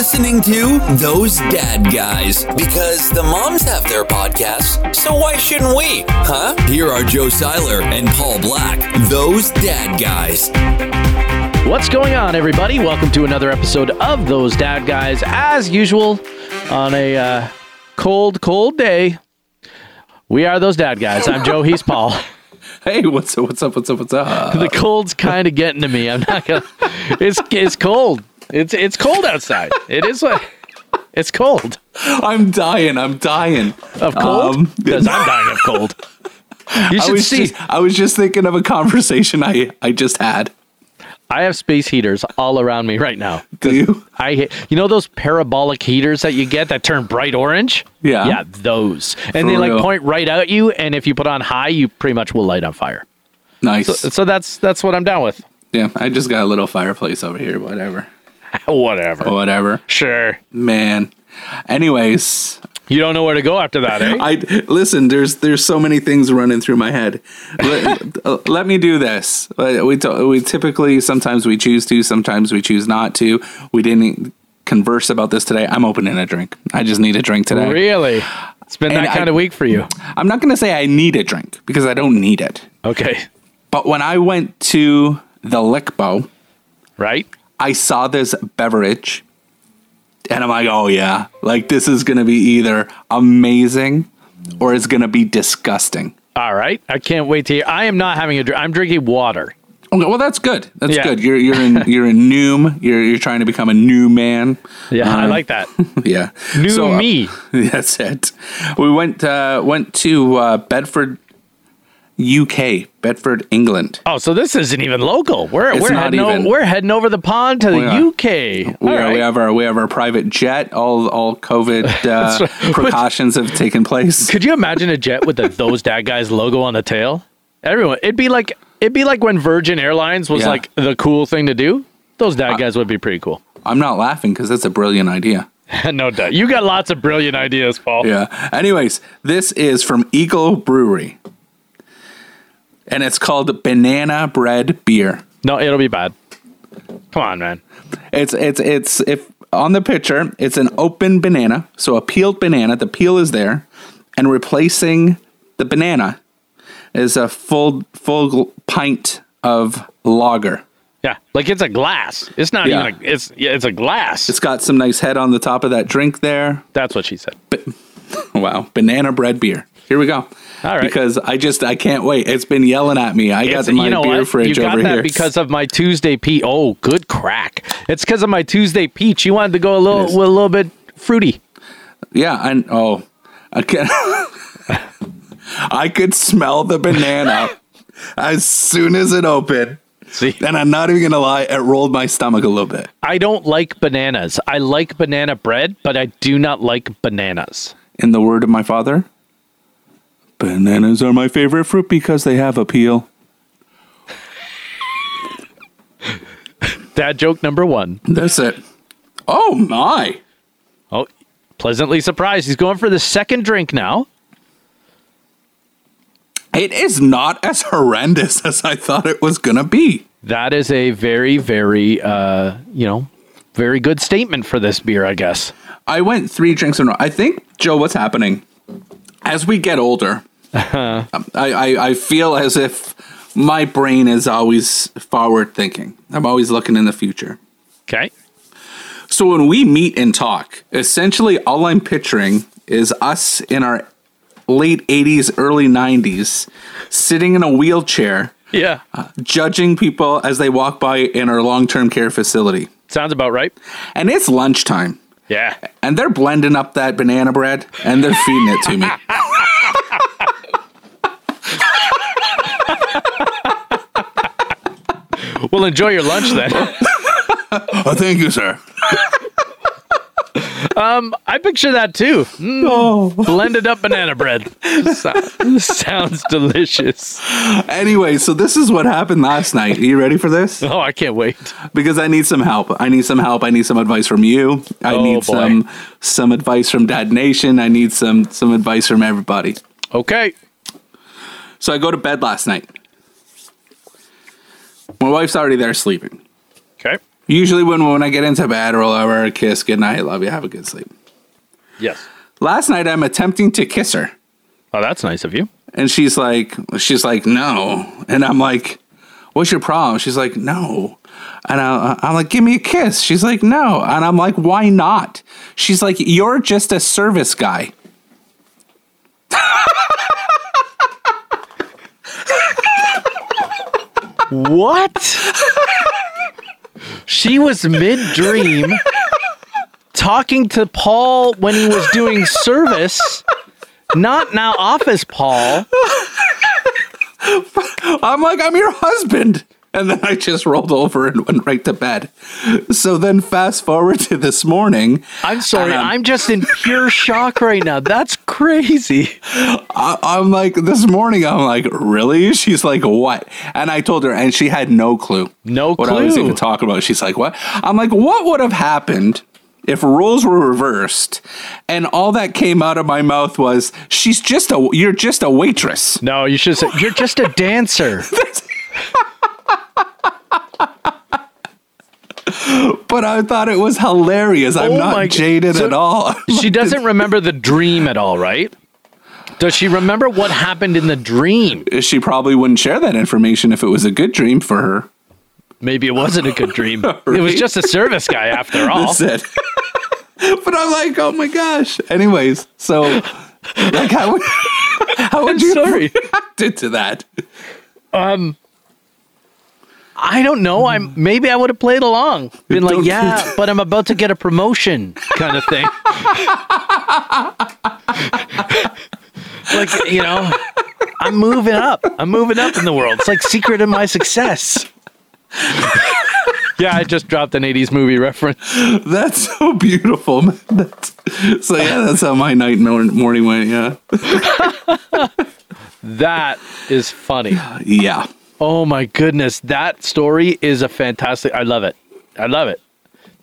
listening to Those Dad Guys because the moms have their podcasts, so why shouldn't we? Huh? Here are Joe Seiler and Paul Black, Those Dad Guys. What's going on, everybody? Welcome to another episode of Those Dad Guys. As usual, on a uh, cold, cold day, we are those dad guys. I'm Joe. He's Paul. Hey, what's up? What's up? What's up? What's up? The cold's kind of getting to me. I'm not gonna. It's it's cold. It's it's cold outside. It is like It's cold. I'm dying. I'm dying Of cold? Um, Because I'm dying of cold. You should was see. just I was just thinking of a conversation I I just had. I have space heaters all around me right now. Do you? I you know those parabolic heaters that you get that turn bright orange? Yeah. Yeah, those. And For they like real. point right at you and if you put on high, you pretty much will light on fire. Nice. So that's that's what I'm down with. yeah, I just got a little fireplace over here. Whatever. Whatever. Whatever. Sure. Man. Anyways, You don't know where to go after that, eh? I listen. There's there's so many things running through my head. Let, uh, let me do this. Uh, We t- we typically sometimes we choose to, sometimes we choose not to. We didn't converse about this today. I'm opening a drink. I just need a drink today. really? It's been And that I- kind of week for you. I'm not going to say I need a drink because I don't need it. Okay. But when I went to the Lickbo, Right? I saw this beverage and I'm like, oh yeah, like this is going to be either amazing or it's going to be disgusting. All right. I can't wait to hear. I am not having a drink. I'm drinking water. Okay, well that's good. That's Yeah. good. You're you're in you're in Noom. You're you're trying to become a new man. Yeah, I Um, like that. Yeah. New So, uh, me. That's it. We went uh, went to uh, Bedford, UK, Bedford, England. Oh, so this isn't even local. We're It's we're not heading, even. o- we're heading over the pond to the are. UK. We, are, right. we have our we have our private jet. All all COVID uh, right. precautions have taken place. Could you imagine a jet with the those dad guys logo on the tail? Everyone, it'd be like it'd be like when Virgin Airlines was Yeah. like the cool thing to do. Those dad guys would be pretty cool. I'm not laughing because that's a brilliant idea. no doubt. You got lots of brilliant ideas, Paul. Yeah. Anyways, this is from Eagle Brewery, and it's called Banana Bread Beer. No, it'll be bad. Come on, man. It's it's it's if on the picture, it's an open banana, so a peeled banana. The peel is there, and replacing the banana is a full full pint of lager. Yeah, like it's a glass. It's not Yeah. even. A, it's yeah, it's a glass. It's got some nice head on the top of that drink there. That's what she said. Wow, banana bread beer. Here we go. All right. Because I just I can't wait. It's been yelling at me. I got It's- my beer fridge you got over that here. because of my Tuesday peach. Oh, good crack! It's because of my Tuesday peach. You wanted to go a little, a little bit fruity. yeah, and oh, I can I could smell the banana as soon as it opened. See, And I'm not even gonna lie, it rolled my stomach a little bit. I don't like bananas. I like banana bread, but I do not like bananas. In the word of my father, bananas are my favorite fruit because they have a peel. Dad joke number one. That's it. Oh my! Oh, pleasantly surprised. He's going for the second drink now. It is not as horrendous as I thought it was gonna be. That is a very, very, uh, you know, very good statement for this beer, I guess. I went three drinks in a row. I think, Joe, what's happening? As we get older, um, I, I, I feel as if my brain is always forward thinking. I'm always looking in the future. Okay. So when we meet and talk, essentially all I'm picturing is us in our late 80s, early 90s, sitting in a wheelchair, Yeah. judging people as they walk by in our long term care facility. Sounds about right. And it's lunchtime. Yeah. And they're blending up that banana bread and they're feeding it to me. Well, enjoy your lunch then. oh, thank you, sir. Um, I picture that too. Mm, Blended up banana bread. So- sounds delicious. Anyway, so this is what happened last night. Are you ready for this? Oh, I can't wait. Because I need some help. I need some help. I need some advice from you. I Oh, need boy. some some advice from Dad Nation. I need some some advice from everybody. Okay. So I go to bed last night. My wife's already there sleeping. Okay. Usually when when I get into bed, roll over, kiss, good night, love you, have a good sleep. Yes. Last night I'm attempting to kiss her. Oh, that's nice of you. And she's like, she's like, no. And I'm like, what's your problem? She's like, no. And I, I'm like, give me a kiss. She's like, no. And I'm like, why not? She's like, you're just a service guy. What? she was mid dream talking to Paul when he was doing service, not now office Paul. I'm like, I'm your husband. And then I just rolled over and went right to bed. So then fast forward to this morning. I'm sorry, Um, I'm just in pure shock right now. That's crazy. I, I'm like, this morning, I'm like, really? She's like, what? And I told her, and she had no clue. No what I was even talking about. She's like, what? I'm like, what would have happened if roles were reversed and all that came out of my mouth was, she's just a, you're just a waitress. No, you should say you're just a dancer. But I thought it was hilarious. I'm Oh not jaded so at all. She doesn't remember the dream at all, right? Does she remember what happened in the dream? she probably wouldn't share that information if it was a good dream for her. Maybe it wasn't a good dream. It was just a service guy after all. That's it. but I'm like, oh my gosh. Anyways, so like how would, how would I'm you sorry. reacted to that? Um, I don't know. I'm mm-hmm. maybe I would have played along. Been like, yeah, but I'm about to get a promotion kind of thing. like, you know, I'm moving up. I'm moving up in the world. It's like secret of my success. yeah, I just dropped an 80s movie reference. That's so beautiful. man. That's, so yeah, that's how my night and morning went. Yeah, That is funny. yeah. Oh my goodness, that story is a fantastic. I love it. I love it.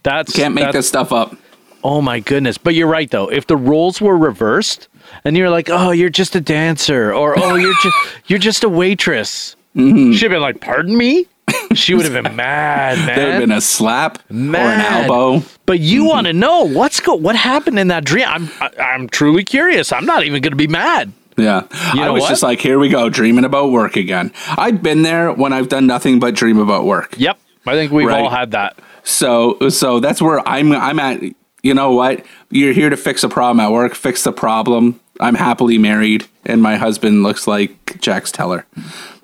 That's Can't make that's- this stuff up. Oh my goodness. But you're right though. If the roles were reversed and you're like, "Oh, you're just a dancer," or "Oh, you're just you're just a waitress," Mm-hmm. she'd be like, "Pardon me." She would have been mad, man. There had been a slap or an elbow. but you Mm-hmm. want to know what's go what happened in that dream? I'm I, I'm truly curious. I'm not even going to be mad. Yeah. You I was what? just like, here we go, dreaming about work again. I've been there when I've done nothing but dream about work. Yep, I think we've Right. all had that. So so that's where I'm I'm at you know what? You're here to fix a problem at work, fix the problem. I'm happily married and my husband looks like Jax Teller.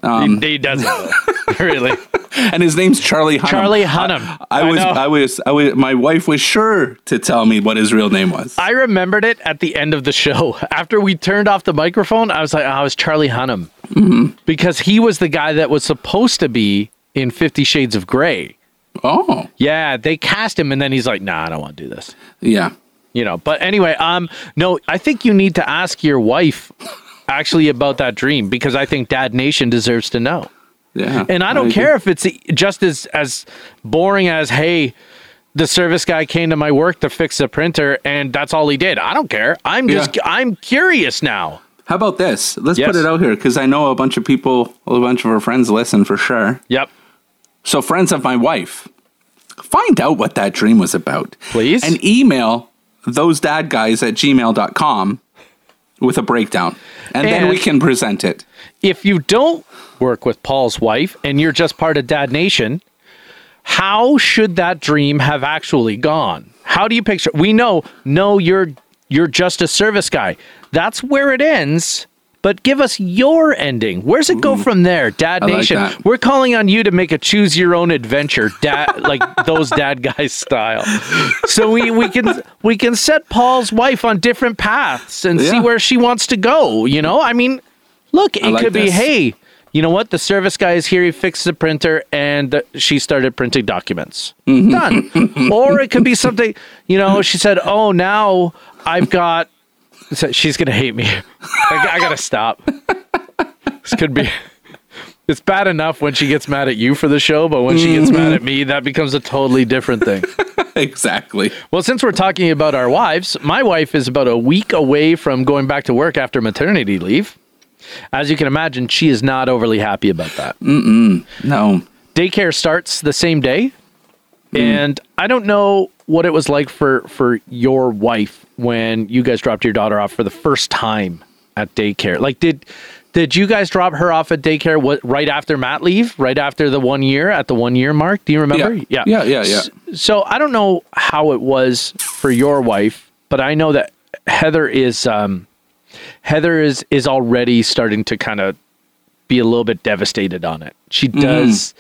Um, he, he doesn't really. And his name's Charlie Hunnam. Charlie Hunnam. I, I was know. I was I was my wife was sure to tell me what his real name was. I remembered it at the end of the show. After we turned off the microphone, I was like, oh, I was Charlie Hunnam. Mm-hmm. Because he was the guy that was supposed to be in Fifty Shades of Grey. oh. Yeah, they cast him and then he's like, nah, I don't want to do this. Yeah. You know, but anyway, um, no, I think you need to ask your wife actually about that dream because I think Dad Nation deserves to know. Yeah. And I don't agree. care if it's just as as boring as hey, the service guy came to my work to fix the printer and that's all he did. I don't care. I'm just Yeah. I'm curious now. How about this? Let's Yes. put it out here because I know a bunch of people, a bunch of our friends listen for sure. Yep. So, friends of my wife, find out what that dream was about. Please. And email those dad guys at gmail.com with a breakdown. And, then we can present it. If you don't work with Paul's wife and you're just part of Dad Nation, how should that dream have actually gone? How do you picture? We know, no, you're you're just a service guy. That's where it ends. But give us your ending. Where's it go from there, Dad I Nation? that. We're calling on you to make a choose your own adventure, dad, like those dad guys style. So we we can we can set Paul's wife on different paths and see where she wants to go. You know, I mean, look, it like could be, hey, you know what? The service guy is here. He fixed the printer, and she started printing documents. Mm-hmm. Done. or it could be something. You know, she said, "Oh, now I've got." So She's gonna hate me. I, I gotta stop. This could be. It's bad enough when she gets mad at you for the show, but when she gets mad at me, that becomes a totally different thing. exactly. Well, since we're talking about our wives, my wife is about a week away from going back to work after maternity leave. As you can imagine, she is not overly happy about that. Mm-mm. No. Daycare starts the same day. And I don't know what it was like for for your wife when you guys dropped your daughter off for the first time at daycare. Like did did you guys drop her off at daycare what right after mat leave, right after the 1 year at the 1 year mark? Do you remember? Yeah. Yeah, yeah, yeah. S- So I don't know how it was for your wife, but I know that Heather is um Heather is is already starting to kind of be a little bit devastated on it. She does.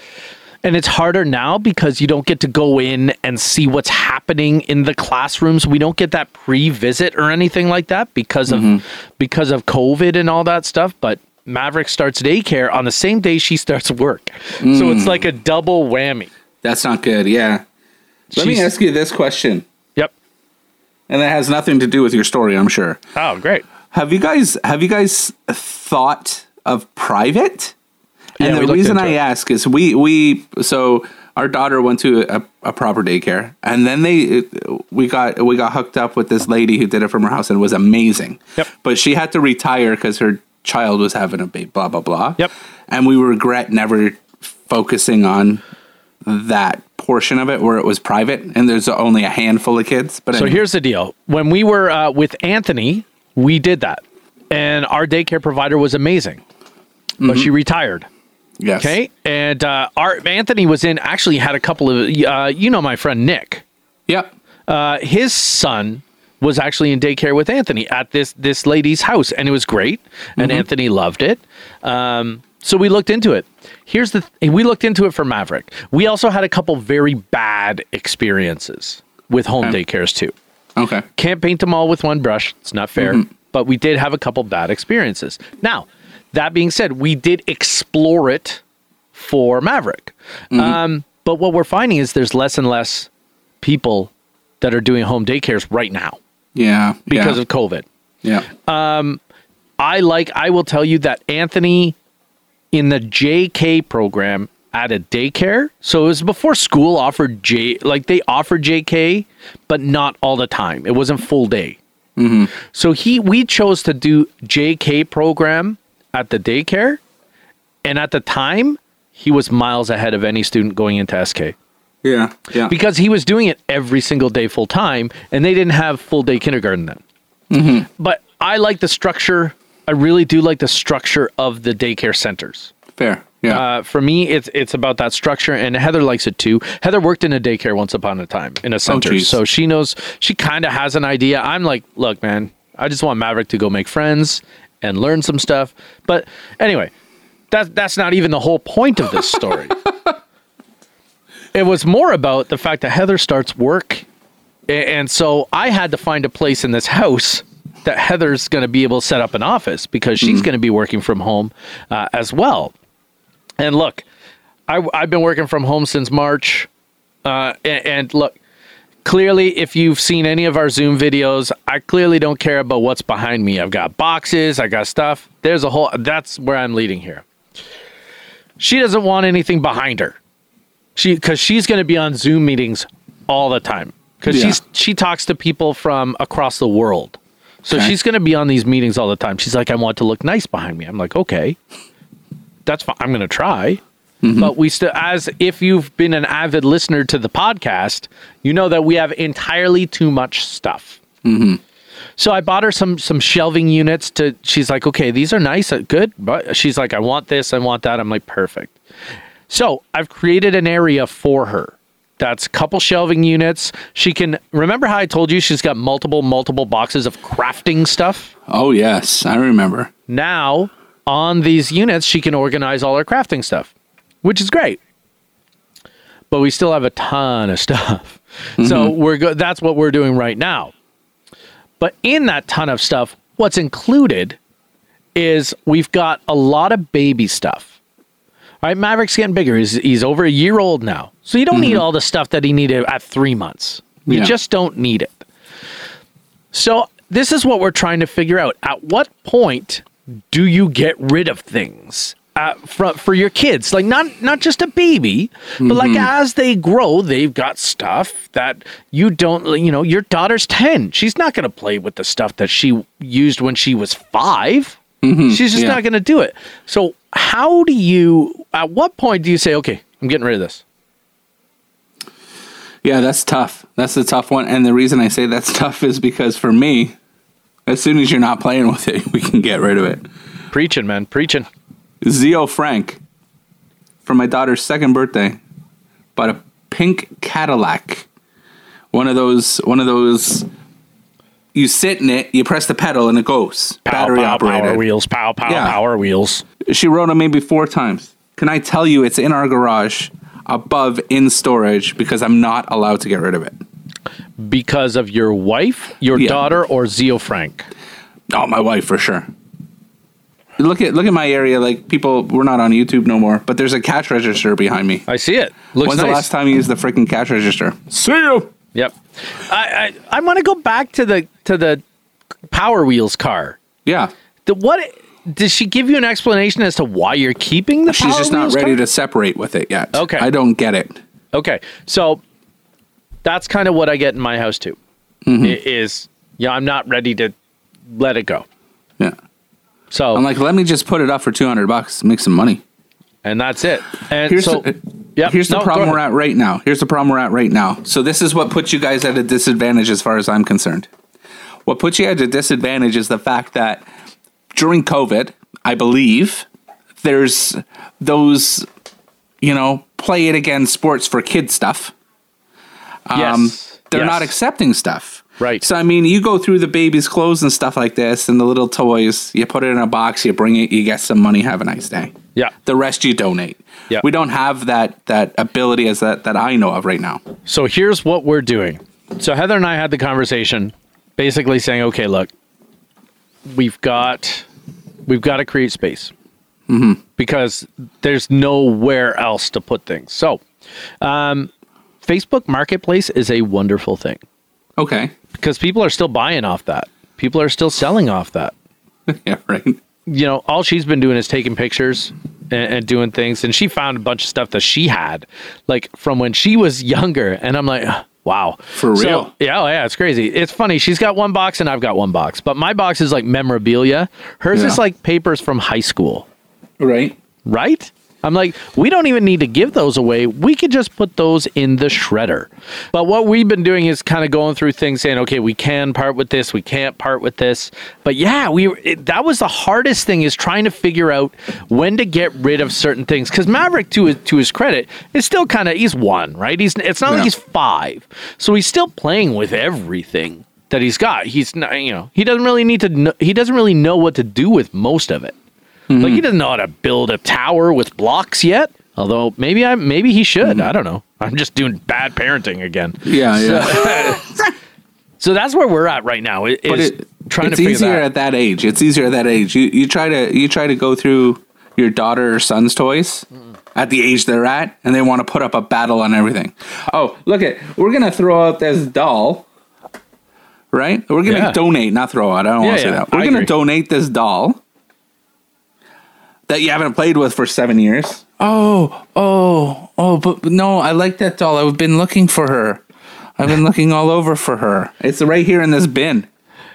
And it's harder now because you don't get to go in and see what's happening in the classrooms. We don't get that pre-visit or anything like that because of mm-hmm. because of COVID and all that stuff, but Maverick starts daycare on the same day she starts work. So it's mm. like a double whammy. That's not good. Yeah. Let me ask you this question, Yep. and that has nothing to do with your story, I'm sure. Oh, great. Have you guys have you guys thought of private? Yeah, and we the reason I it. ask is we we so our daughter went to a, a proper daycare, and then they we got we got hooked up with this lady who did it from her house, and it was amazing. Yep. But she had to retire because her child was having a baby. Blah blah blah. Yep. And we regret never focusing on that portion of it where it was private, and there's only a handful of kids. But So anyway. here's the deal. When we were uh, with Anthony, we did that. And our daycare provider was amazing. But she retired. Yes. Okay. And uh, our Anthony was in, actually had a couple of, uh, you know, my friend Nick. Yep. Uh, his son was actually in daycare with Anthony at this this lady's house, and it was great. And Anthony loved it. Um, so we looked into it. Here's the th- we looked into it for Maverick. We also had a couple very bad experiences with home Okay. daycares too. Okay. Can't paint them all with one brush. It's not fair. But we did have a couple bad experiences. Now, that being said, we did explore it for Maverick. Mm-hmm. Um, but what we're finding is there's less and less people that are doing home daycares right now Yeah. because yeah. of COVID. yeah. Um, I like I will tell you that Anthony in the JK program at a daycare. So it was before school offered J like they offered JK, but not all the time. It wasn't full day. Mm-hmm. So he we chose to do JK program at the daycare, and at the time he was miles ahead of any student going into SK Yeah. Yeah. because he was doing it every single day full time and they didn't have full day kindergarten then. But I like the structure. I really do like the structure of the daycare centers. Fair. Yeah. Uh, for me, it's it's about that structure, and Heather likes it too. Heather worked in a daycare once upon a time in a center, geez. so she knows. She kind of has an idea. I'm like, look, man, I just want Maverick to go make friends and learn some stuff. But anyway, that that's not even the whole point of this story. it was more about the fact that Heather starts work, and so I had to find a place in this house that Heather's going to be able to set up an office because she's going to be working from home uh, as well. And look, I, I've been working from home since March. Uh, and, and look, clearly, if you've seen any of our Zoom videos, I clearly don't care about what's behind me. I've got boxes, I got stuff. There's a whole, that's where I'm leading here. She doesn't want anything behind her. She, because she's going to be on Zoom meetings all the time. Because Yeah. she's she talks to people from across the world. So Okay. she's going to be on these meetings all the time. She's like, I want to look nice behind me. I'm like, okay, that's fine. I'm going to try. But we still, as if you've been an avid listener to the podcast, you know that we have entirely too much stuff. So I bought her some some shelving units to. She's like, okay, these are nice, uh, good. But she's like, I want this, I want that. I'm like, perfect. So I've created an area for her. That's a couple shelving units. She can remember how I told you she's got multiple multiple boxes of crafting stuff. oh yes, I remember. Now on these units, she can organize all her crafting stuff, which is great. But we still have a ton of stuff. So mm-hmm. we're go- that's what we're doing right now. But in that ton of stuff, what's included is we've got a lot of baby stuff. All right, Maverick's getting bigger. He's, he's over a year old now. So you don't need mm-hmm. all the stuff that he needed at three months. You Yeah. just don't need it. So this is what we're trying to figure out. At what point do you get rid of things uh, for, for your kids? Like not not just a baby, but like as they grow, they've got stuff that you don't. You know, your daughter's ten. She's not going to play with the stuff that she used when she was 5 She's just yeah. not going to do it. So how do you? At what point do you say, okay, I'm getting rid of this? Yeah, that's tough. That's a tough one. And the reason I say that's tough is because for me, as soon as you're not playing with it, we can get rid of it. Preaching, man, preaching. Zio Frank, for my daughter's second birthday, bought a pink Cadillac. One of those, one of those. You sit in it, you press the pedal, and it goes. Pow, battery pow, operated. power wheels, pow, pow, Yeah. power wheels. She rode them maybe four times. Can I tell you it's in our garage above in storage because I'm not allowed to get rid of it? Because of your wife, your Yeah. daughter, or Zio Frank. Oh, my wife for sure. Look at look at my area. Like people, we're not on YouTube no more, but there's a cash register behind me. I see it. Looks When's nice. the last time you used the freaking cash register? See you. Yep. I I, I want to go back to the to the Power Wheels car. Yeah, The, what does she give you an explanation as to why you're keeping the? she's Power just not Wheels ready car? to separate with it yet. Okay. I don't get it. Okay, so that's kind of what I get in my house too. Mm-hmm. Is yeah, I'm not ready to let it go. So I'm like, let me just put it up for 200 bucks, make some money. and that's it. And Here's so the, Yep, here's no, go problem we're at right now. Here's the problem we're at right now. So this is what puts you guys at a disadvantage as far as I'm concerned. What puts you at a disadvantage is the fact that during COVID, I believe there's those, you know, play it again sports for kids stuff. Um, yes, they're yes. not accepting stuff. Right. So I mean, you go through the baby's clothes and stuff like this, and the little toys. You put it in a box. You bring it. You get some money. Have a nice day. Yeah. The rest you donate. Yeah. We don't have that that ability as that that I know of right now. So here's what we're doing. So Heather and I had the conversation, basically saying, okay, look, we've got we've got to create space because there's nowhere else to put things. So, um, Facebook Marketplace is a wonderful thing Okay. Because people are still buying off that. People are still selling off that. yeah. Right. you know, all she's been doing is taking pictures and, and doing things. And she found a bunch of stuff that she had, like from when she was younger. And I'm like, wow. For So, real? yeah, oh, yeah, it's crazy. It's funny. She's got one box and I've got one box, but my box is like memorabilia. Hers Yeah. is like papers from high school, Right. right? I'm like, we don't even need to give those away. We could just put those in the shredder. But what we've been doing is kind of going through things saying, okay, we can part with this, we can't part with this. But yeah, we it, that was the hardest thing is trying to figure out when to get rid of certain things. Because Maverick, to his, to his credit, is still kind of he's one, right? He's it's not Yeah. like he's five, so he's still playing with everything that he's got. He's not, you know, he doesn't really need to. Know, he doesn't really know what to do with most of it. Like he mm-hmm. doesn't know how to build a tower with blocks yet. Although maybe I maybe he should. Mm-hmm. I don't know. I'm just doing bad parenting again. Yeah. Yeah. So that's where we're at right now. Is but it, trying it's to easier at that age. It's easier at that age. You you try to you try to go through your daughter or son's toys mm. at the age they're at, and they want to put up a battle on everything. Oh, look at we're gonna throw out this doll. Right, we're gonna Yeah. donate, not throw out. I don't Yeah, want to say that. We're I gonna agree. donate this doll that you haven't played with for seven years. Oh, oh, oh! But no, I like that doll. I've been looking for her. I've been looking all over for her. It's right here in this bin.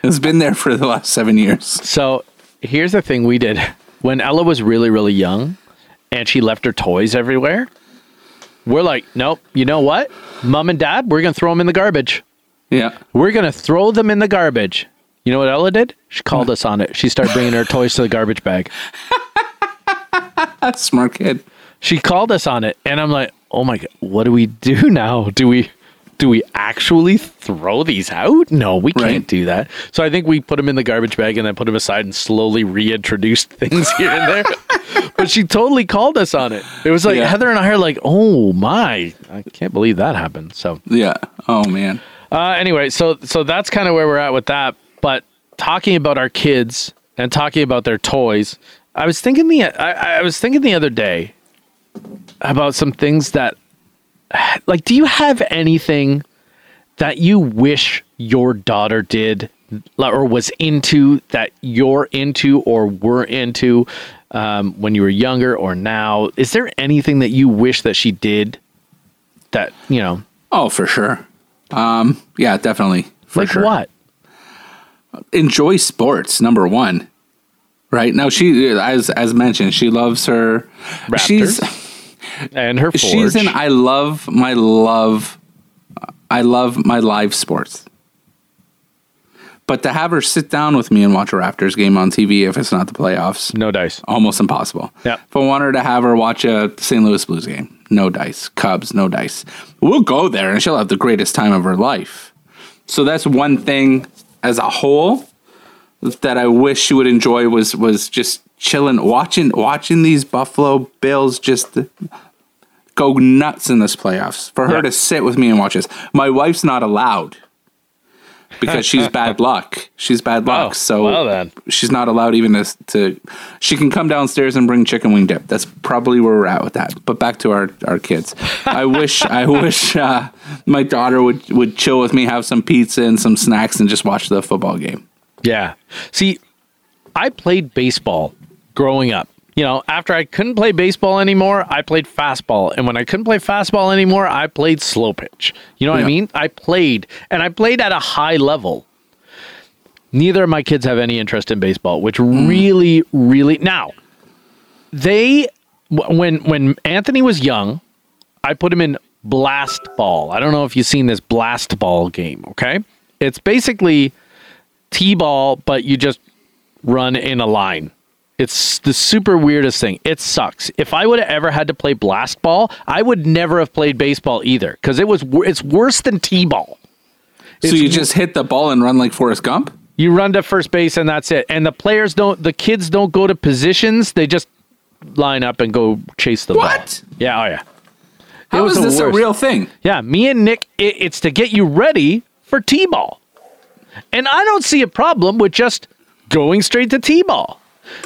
It's been there for the last seven years. So here's the thing we did when Ella was really really young, and she left her toys everywhere. We're like, nope. You know what, Mom and Dad, we're gonna throw them in the garbage. Yeah. We're gonna throw them in the garbage. You know what Ella did? She called us on it. She started bringing her toys to the garbage bag. That's smart kid. She called us on it, and I'm like, "Oh my god, what do we do now? Do we do we actually throw these out? No, we can't Right. do that." So I think we put them in the garbage bag and then put them aside and slowly reintroduced things here and there. but she totally called us on it. It was like Yeah. Heather and I are like, "Oh my, I can't believe that happened." So Yeah. Oh man. uh, anyway, so so that's kind of where we're at with that. But talking about our kids and talking about their toys, I was thinking the I, I was thinking the other day about some things that, like, do you have anything that you wish your daughter did or was into that you're into or were into um, when you were younger or now? Is there anything that you wish that she did that you know? Oh, for sure. Um. Yeah, definitely. For like sure. what? Enjoy sports. Number one. Right now, she as as mentioned, she loves her. She's and her forge. she's in. I love my love I love my live sports. But to have her sit down with me and watch a Raptors game on TV if it's not the playoffs, No dice. almost impossible. Yeah. If I want her to have her watch a St. Louis Blues game, no dice. Cubs, no dice. We'll go there and she'll have the greatest time of her life. So that's one thing as a whole that I wish she would enjoy was was just chilling, watching watching these Buffalo Bills just go nuts in this playoffs. For her Yeah. to sit with me and watch this. My wife's not allowed because she's bad luck. She's bad luck. Oh, so well she's not allowed even to, to she can come downstairs and bring chicken wing dip that's probably where we're at with that but back to our our kids i wish i wish uh, my daughter would would chill with me have some pizza and some snacks and just watch the football game Yeah. See, I played baseball growing up. You know, after I couldn't play baseball anymore, I played fastball. And when I couldn't play fastball anymore, I played slow pitch. You know what I mean? I played, and I played at a high level. Neither of my kids have any interest in baseball, which hmm. really, really. Now, they, when when Anthony was young, I put him in blast ball. I don't know if you've seen this blast ball game. Okay, it's basically t-ball, but you just run in a line. It's the super weirdest thing. It sucks. If I would have ever had to play blast ball, I would never have played baseball either because it was it's worse than t-ball. so you just hit the ball and run like forrest gump You run to first base and that's it. And the players don't, the kids don't go to positions. They just line up and go chase the ball. What? ball. Yeah, oh yeah. how was is this a real thing Yeah, me and Nick, it, it's to get you ready for T-ball. And I don't see a problem with just going straight to T-ball.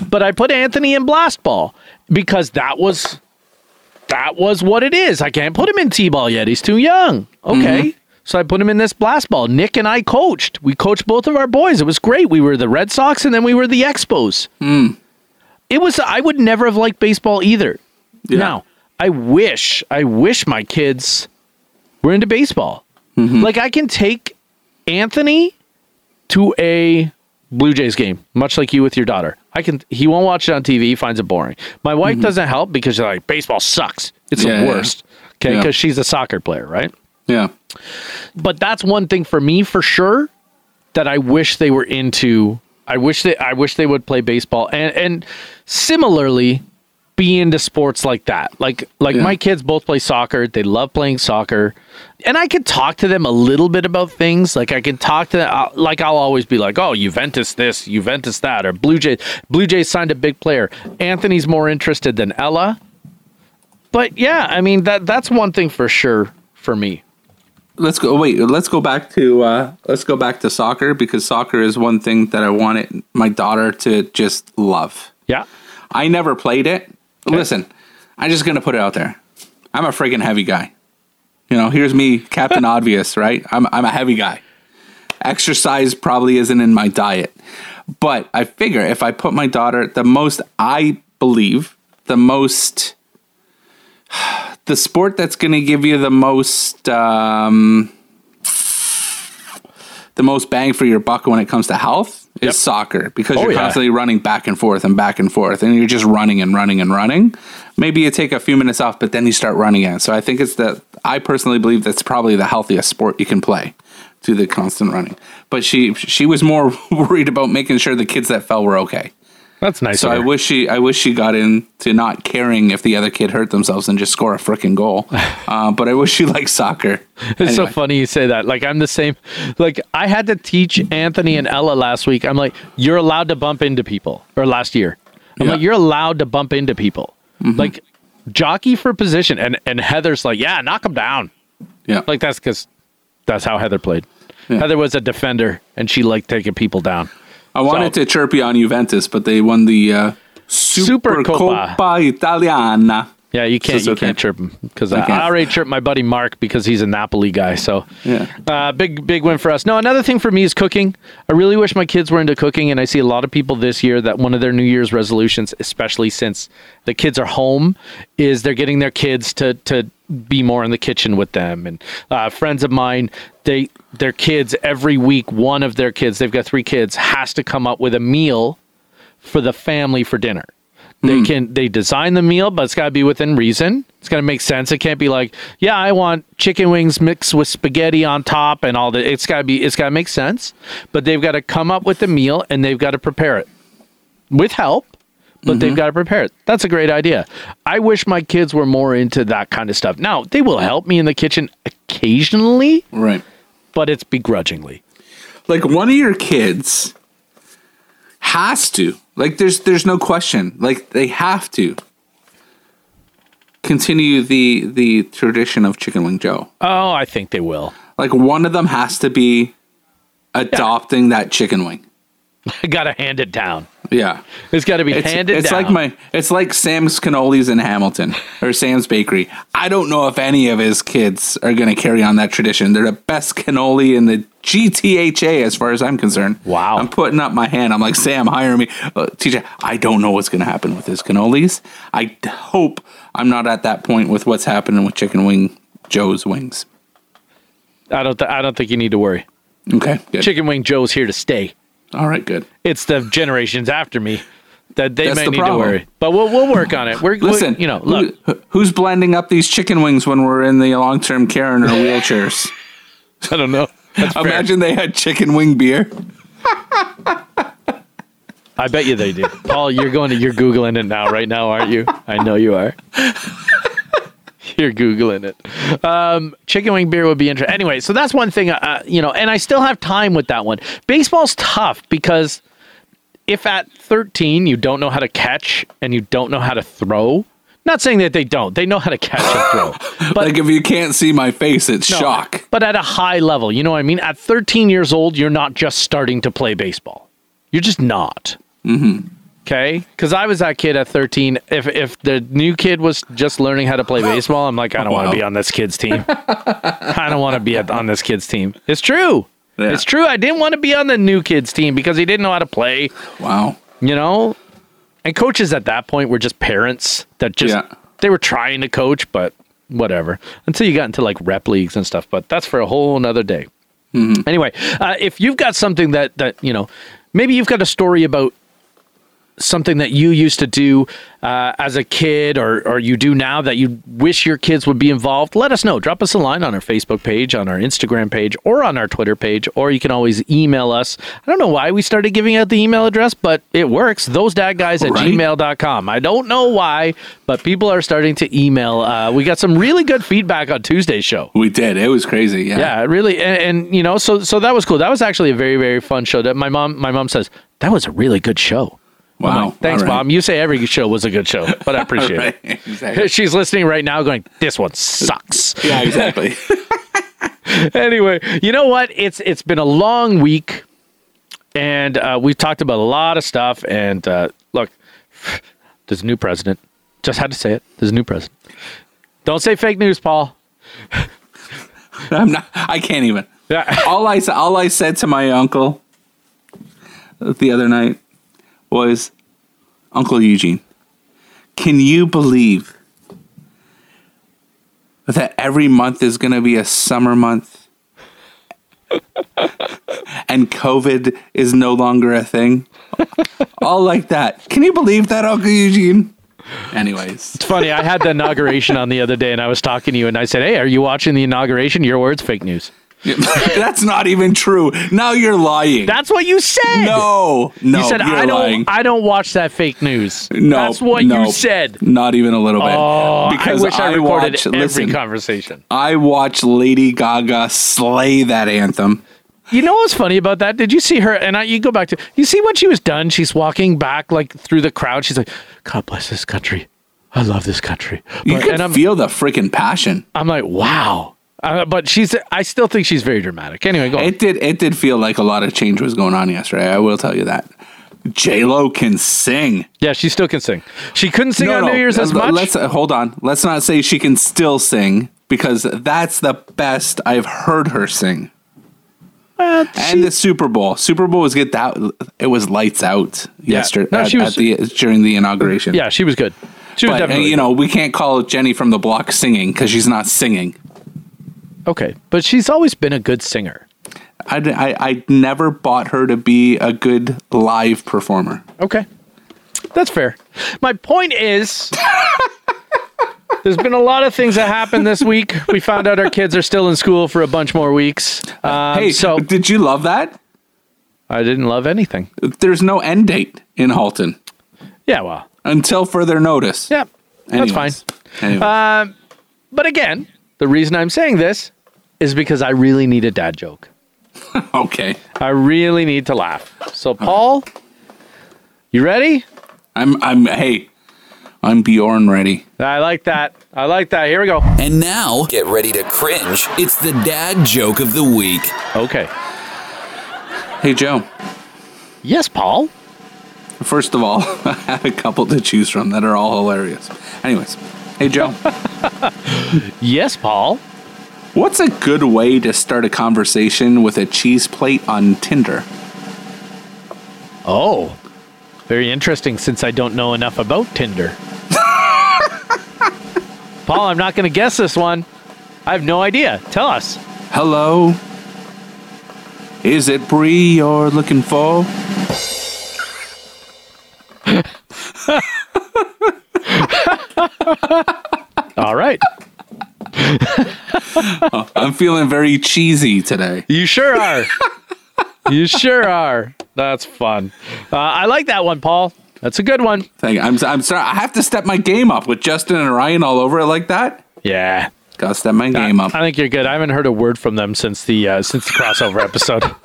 But I put Anthony in blast ball because that was that was what it is. I can't put him in T-ball yet. He's too young. Okay. Mm-hmm. So I put him in this blast ball. Nick and I coached. We coached both of our boys. It was great. We were the Red Sox and then we were the Expos. Mm. It was I would never have liked baseball either. Yeah. Now, I wish, I wish my kids were into baseball. Mm-hmm. Like I can take Anthony to a Blue Jays game, much like you with your daughter. I can he won't watch it on TV, he finds it boring. My wife mm-hmm. doesn't help because she's like, baseball sucks. It's Yeah, the yeah. worst. Okay, Yeah. because she's a soccer player, right? yeah but that's one thing for me for sure that I wish they were into. I wish they I wish they would play baseball and and similarly be into sports like that. Like like Yeah. my kids both play soccer. They love playing soccer. And I can talk to them a little bit about things. Like I can talk to them uh, like I'll always be like, "Oh, Juventus this, Juventus that," or Blue Jays Blue Jays signed a big player. Anthony's more interested than Ella. But yeah, I mean that that's one thing for sure for me. let's go wait let's go back to uh let's go back to soccer because soccer is one thing that i wanted my daughter to just love Yeah. I never played it. Listen, I'm just gonna put it out there. I'm a friggin' heavy guy. You know, here's me, Captain Obvious, right? I'm I'm a heavy guy. Exercise probably isn't in my diet. But I figure if I put my daughter the most I believe, the most the sport that's gonna give you the most um the most bang for your buck when it comes to health is Yep. soccer because Oh, you're yeah. constantly running back and forth and back and forth and you're just running and running and running. Maybe you take a few minutes off, but then you start running again. So I think it's the I personally believe that's probably the healthiest sport you can play to the constant running. But she she was more worried about making sure the kids that fell were okay. That's nice. So I wish she I wish she got into not caring if the other kid hurt themselves and just score a freaking goal. Uh, but I wish she liked soccer. It's so funny you say that. Like I'm the same. Like I had to teach Anthony and Ella last week. I'm like, you're allowed to bump into people. Or last year, I'm Yeah. Mm-hmm. like, you're allowed to bump into people. Like jockey for position. And and Heather's like, yeah, knock them down. Yeah. Like that's because that's how Heather played. Yeah. Heather was a defender, and she liked taking people down. I wanted So- to chirp you on Juventus, but they won the uh, Super. Coppa Italiana. Yeah, you can't it's you can't chirp him because I. I already chirped my buddy Mark because he's a Napoli guy. So Yeah. uh, big big win for us. No, another thing for me is cooking. I really wish my kids were into cooking, and I see a lot of people this year that one of their New Year's resolutions, especially since the kids are home, is they're getting their kids to to be more in the kitchen with them. And uh, friends of mine, they their kids every week, one of their kids, they've got three kids, has to come up with a meal for the family for dinner. They can they design the meal, but it's got to be within reason. It's got to make sense. It can't be like, yeah, I want chicken wings mixed with spaghetti on top and all that. It's got to be it's got to make sense. But they've got to come up with the meal and they've got to prepare it with help. But they've mm-hmm. got to prepare it. That's a great idea. I wish my kids were more into that kind of stuff. Now they will help me in the kitchen occasionally, Right. but it's begrudgingly. Like one of your kids has to. Like there's there's no question. Like they have to continue the the tradition of chicken wing Joe. Oh, I think they will. Like one of them has to be adopting that chicken wing. I got to hand it down. Yeah. It's got to be It's, handed it's down. like my it's like Sam's cannolis in Hamilton or Sam's bakery. I don't know if any of his kids are going to carry on that tradition. They're the best cannoli in the GTHA as far as I'm concerned. Wow. I'm putting up my hand. I'm like, Sam, hire me. Uh, TJ, I don't know what's going to happen with his cannolis. I d- hope I'm not at that point with what's happening with Chicken Wing Joe's wings. I don't. Th- I don't think you need to worry. Okay, good. Chicken Wing Joe's here to stay. All right, good. It's the generations after me that they That's may the need problem. to worry. But we'll we'll work on it. We're we- Listen, you know, look. who- who's blending up these chicken wings when we're in the long term care in our wheelchairs? I don't know. That's fair. Imagine they had chicken wing beer. I bet you they do. Paul, you're going to you're googling it now, right now, aren't you? I know you are. You're googling it. Um, chicken wing beer would be interesting. Anyway, so that's one thing. Uh, you know, and I still have time with that one. Baseball's tough because if at 13 you don't know how to catch and you don't know how to throw. Not saying that they don't. They know how to catch and throw. But like if you can't see my face, it's No, shock. But at a high level, you know what I mean? At 13 years old, you're not just starting to play baseball. You're just not. Mm-hmm. Okay? Because I was that kid at 13. If if the new kid was just learning how to play baseball, I'm like, I don't want Wow. to be on this kid's team. I don't want to be on this kid's team. It's true. Yeah. It's true. I didn't want to be on the new kid's team because he didn't know how to play, Wow. you know? And coaches at that point were just parents that just, Yeah. they were trying to coach, but whatever. Until you got into like rep leagues and stuff. But that's for a whole nother day. Anyway, uh, if you've got something that that you know, maybe you've got a story about something that you used to do uh, as a kid or or you do now that you wish your kids would be involved let us know drop us a line on our facebook page on our instagram page or on our twitter page or you can always email us i don't know why we started giving out the email address but it works those dad guys at Right. gmail.com i don't know why but people are starting to email uh, we got some really good feedback on tuesday's show We did. It was crazy. Yeah. yeah, really, and, and you know, so so that was cool. That was actually a very very fun show. That my mom my mom says that was a really good show. Wow. like, Thanks, right. mom. You say every show was a good show, but I appreciate Right. it. Exactly. She's listening right now, going, "This one sucks." yeah, exactly. anyway, you know what? It's it's been a long week, and uh, we've talked about a lot of stuff. And uh, look, there's a new president. Just had to say it. There's a new president. Don't say fake news, Paul. I'm not. I can't even. Yeah. All I all I said to my uncle the other night was, Uncle Eugene, can you believe that every month is going to be a summer month? and COVID is no longer a thing. All like that. Can you believe that, Uncle Eugene? Anyways, It's funny. I had the inauguration on the other day, and I was talking to you, and I said, "Hey, are you watching the inauguration?" Your words, fake news. that's not even true. Now you're lying. That's what you said. no, no, you said I don't. lying. I don't watch that fake news. No, that's what no, you said. Not even a little bit. Oh, I wish I, recorded watch, every listen, conversation. I watched Lady Gaga slay that anthem. You know what's funny about that? Did you see her? And I, you go back to you see when she was done. She's walking back like through the crowd. She's like, "God bless this country. I love this country." You But- could and I'm, feel the freaking passion. I'm like, wow. Uh, but she's. I still think she's very dramatic. Anyway, go. on. It did. It did feel like a lot of change was going on yesterday. I will tell you that. J Lo can sing. Yeah, she still can sing. She couldn't sing on New Year's as much. Let's uh, hold on. Let's not say she can still sing because that's the best I've heard her sing. Well, And the Super Bowl. Super Bowl was get that. It was lights out yesterday No, at, she was- the during the inauguration. yeah, she was good. She was but uh, definitely you know we can't call Jenny from the block singing because she's not singing. Okay, but she's always been a good singer. I, I I never bought her to be a good live performer. Okay. That's fair. My point is. There's been a lot of things that happened this week. We found out our kids are still in school for a bunch more weeks. Um, hey, so did you love that? I didn't love anything. There's no end date in Halton Yeah, well, until further notice. yeah, that's fine. Anyways. Um, but again, the reason I'm saying this is because I really need a dad joke. okay. I really need to laugh. So, Paul, you ready? I'm I'm hey, I'm Bjorn ready. I like that. I like that. Here we go. And now, get ready to cringe. It's the dad joke of the week. Okay. Hey Joe. Yes, Paul. First of all, I had a couple to choose from that are all hilarious. Anyways, hey Joe. Yes, Paul. What's a good way to start a conversation with a cheese plate on Tinder? Oh, very interesting since I don't know enough about Tinder. Paul, I'm not going to guess this one. I have no idea. Tell us. Hello? Is it Brie you're looking for? All right. I'm feeling very cheesy today. You sure are. you sure are. That's fun. Uh, I like that one, Paul. That's a good one. Thank I'm I'm sorry. I have to step my game up with Justin and Ryan all over it like that. Yeah. Gotta step my game up. I think you're good. I haven't heard a word from them since the uh, since the crossover episode.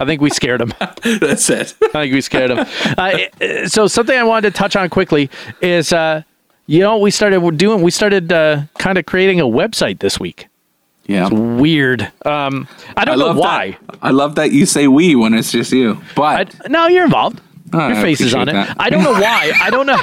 I think we scared them. That's it. I think we scared them. Uh, so something I wanted to touch on quickly is, uh, you know, we started doing. We started uh, kind of creating a website this week. Yeah. Weird. Um, I don't know why. That. I love that you say we when it's just you. But I, no, you're involved. Oh, Your I face is on it. that. I don't know why. I don't know.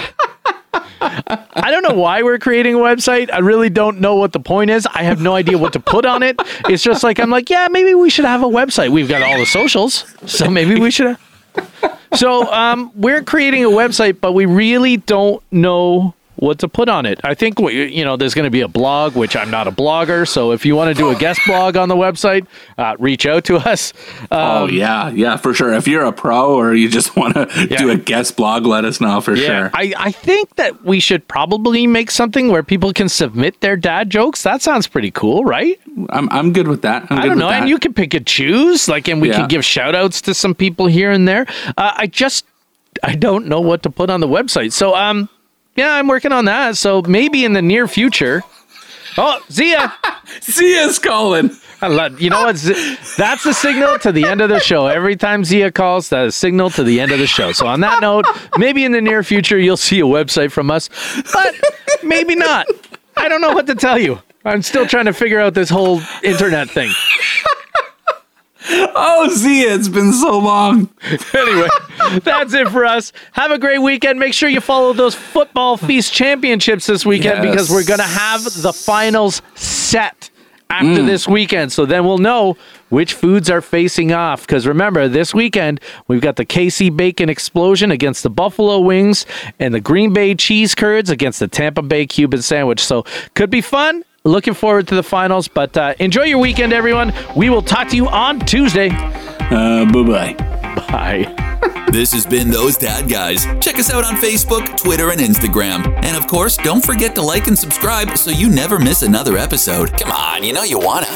I don't know why we're creating a website. I really don't know what the point is. I have no idea what to put on it. It's just like I'm like, yeah, maybe we should have a website. We've got all the socials, so maybe we should. Have... So um, we're creating a website, but we really don't know what to put on it. I think you know, there's going to be a blog, which I'm not a blogger. So if you want to do a guest blog on the website, uh, reach out to us. Uh, oh yeah, yeah, for sure. If you're a pro or you just want to Yeah. do a guest blog, let us know for sure. I, I think that we should probably make something where people can submit their dad jokes. That sounds pretty cool, right? I'm I'm good with that. I'm I don't know. that. And you can pick and choose, like, and we Yeah. can give shout outs to some people here and there. Uh, I just, I don't know what to put on the website. So, um, yeah, I'm working on that. So maybe in the near future. Oh, Zia. Zia's calling. I love, you know what? Z- That's the signal to the end of the show. Every time Zia calls, that is a signal to the end of the show. So on that note, maybe in the near future you'll see a website from us, but maybe not. I don't know what to tell you. I'm still trying to figure out this whole internet thing. Oh, Zia, it's been so long. Anyway, that's it for us. Have a great weekend. Make sure you follow those football feast championships this weekend Yes. because we're going to have the finals set after mm. this weekend. So then we'll know which foods are facing off. Because remember, this weekend we've got the KC Bacon Explosion against the Buffalo Wings and the Green Bay Cheese Curds against the Tampa Bay Cuban Sandwich. So could be fun. Looking forward to the finals, but uh, enjoy your weekend, everyone. We will talk to you on Tuesday. Uh, bye bye. Bye. This has been Those Dad Guys. Check us out on Facebook, Twitter, and Instagram. And of course, don't forget to like and subscribe so you never miss another episode. Come on, you know you wanna.